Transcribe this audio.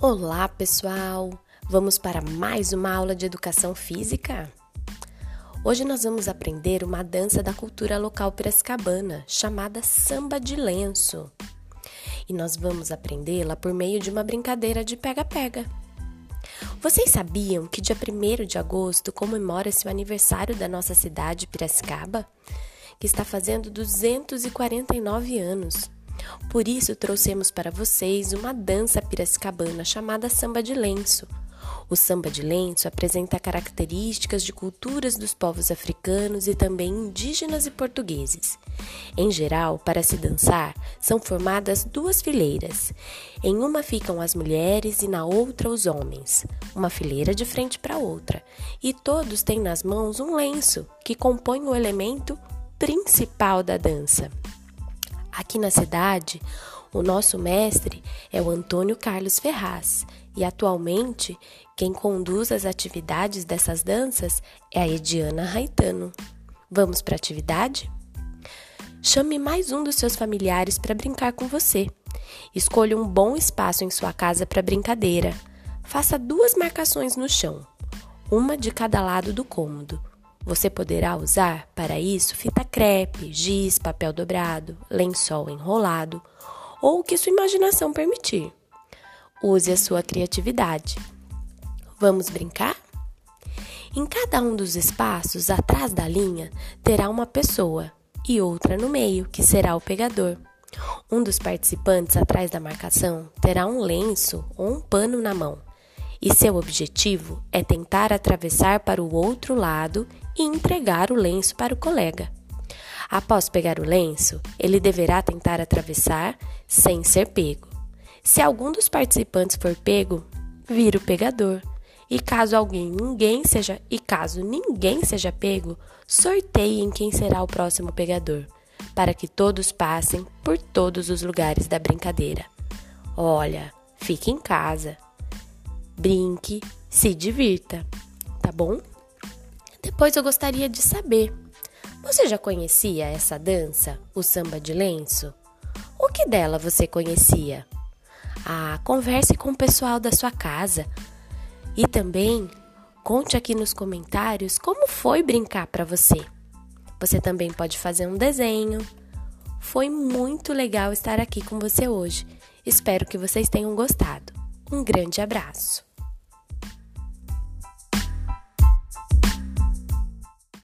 Olá, pessoal! Vamos para mais uma aula de educação física? Hoje nós vamos aprender uma dança da cultura local piracicabana chamada samba de lenço. E nós vamos aprendê-la por meio de uma brincadeira de pega-pega. Vocês sabiam que dia 1 de agosto comemora-se o aniversário da nossa cidade, Piracicaba, que está fazendo 249 anos? Por isso trouxemos para vocês uma dança piracicabana chamada samba de lenço. O samba de lenço apresenta características de culturas dos povos africanos e também indígenas e portugueses. Em geral, para se dançar, são formadas duas fileiras. Em uma ficam as mulheres e na outra os homens, uma fileira de frente para outra, e todos têm nas mãos um lenço que compõe o elemento principal da dança. Aqui na cidade, o nosso mestre é o Antônio Carlos Ferraz e atualmente quem conduz as atividades dessas danças é a Ediana Raitano. Vamos para a atividade? Chame mais um dos seus familiares para brincar com você. Escolha um bom espaço em sua casa para brincadeira. Faça duas marcações no chão, uma de cada lado do cômodo. Você poderá usar para isso fita crepe, giz, papel dobrado, lençol enrolado ou o que sua imaginação permitir. Use a sua criatividade. Vamos brincar? Em cada um dos espaços atrás da linha terá uma pessoa e outra no meio, que será o pegador. Um dos participantes atrás da marcação terá um lenço ou um pano na mão, e seu objetivo é tentar atravessar para o outro lado e entregar o lenço para o colega. Após pegar o lenço, ele deverá tentar atravessar sem ser pego. Se algum dos participantes for pego, vira o pegador. E caso alguém ninguém seja e caso ninguém seja pego, sorteiem quem será o próximo pegador, para que todos passem por todos os lugares da brincadeira. Olha, fique em casa, brinque, se divirta, tá bom? Depois eu gostaria de saber: você já conhecia essa dança, o samba de lenço? O que dela você conhecia? Ah, converse com o pessoal da sua casa e também conte aqui nos comentários como foi brincar para você. Você também pode fazer um desenho. Foi muito legal estar aqui com você hoje. Espero que vocês tenham gostado. Um grande abraço!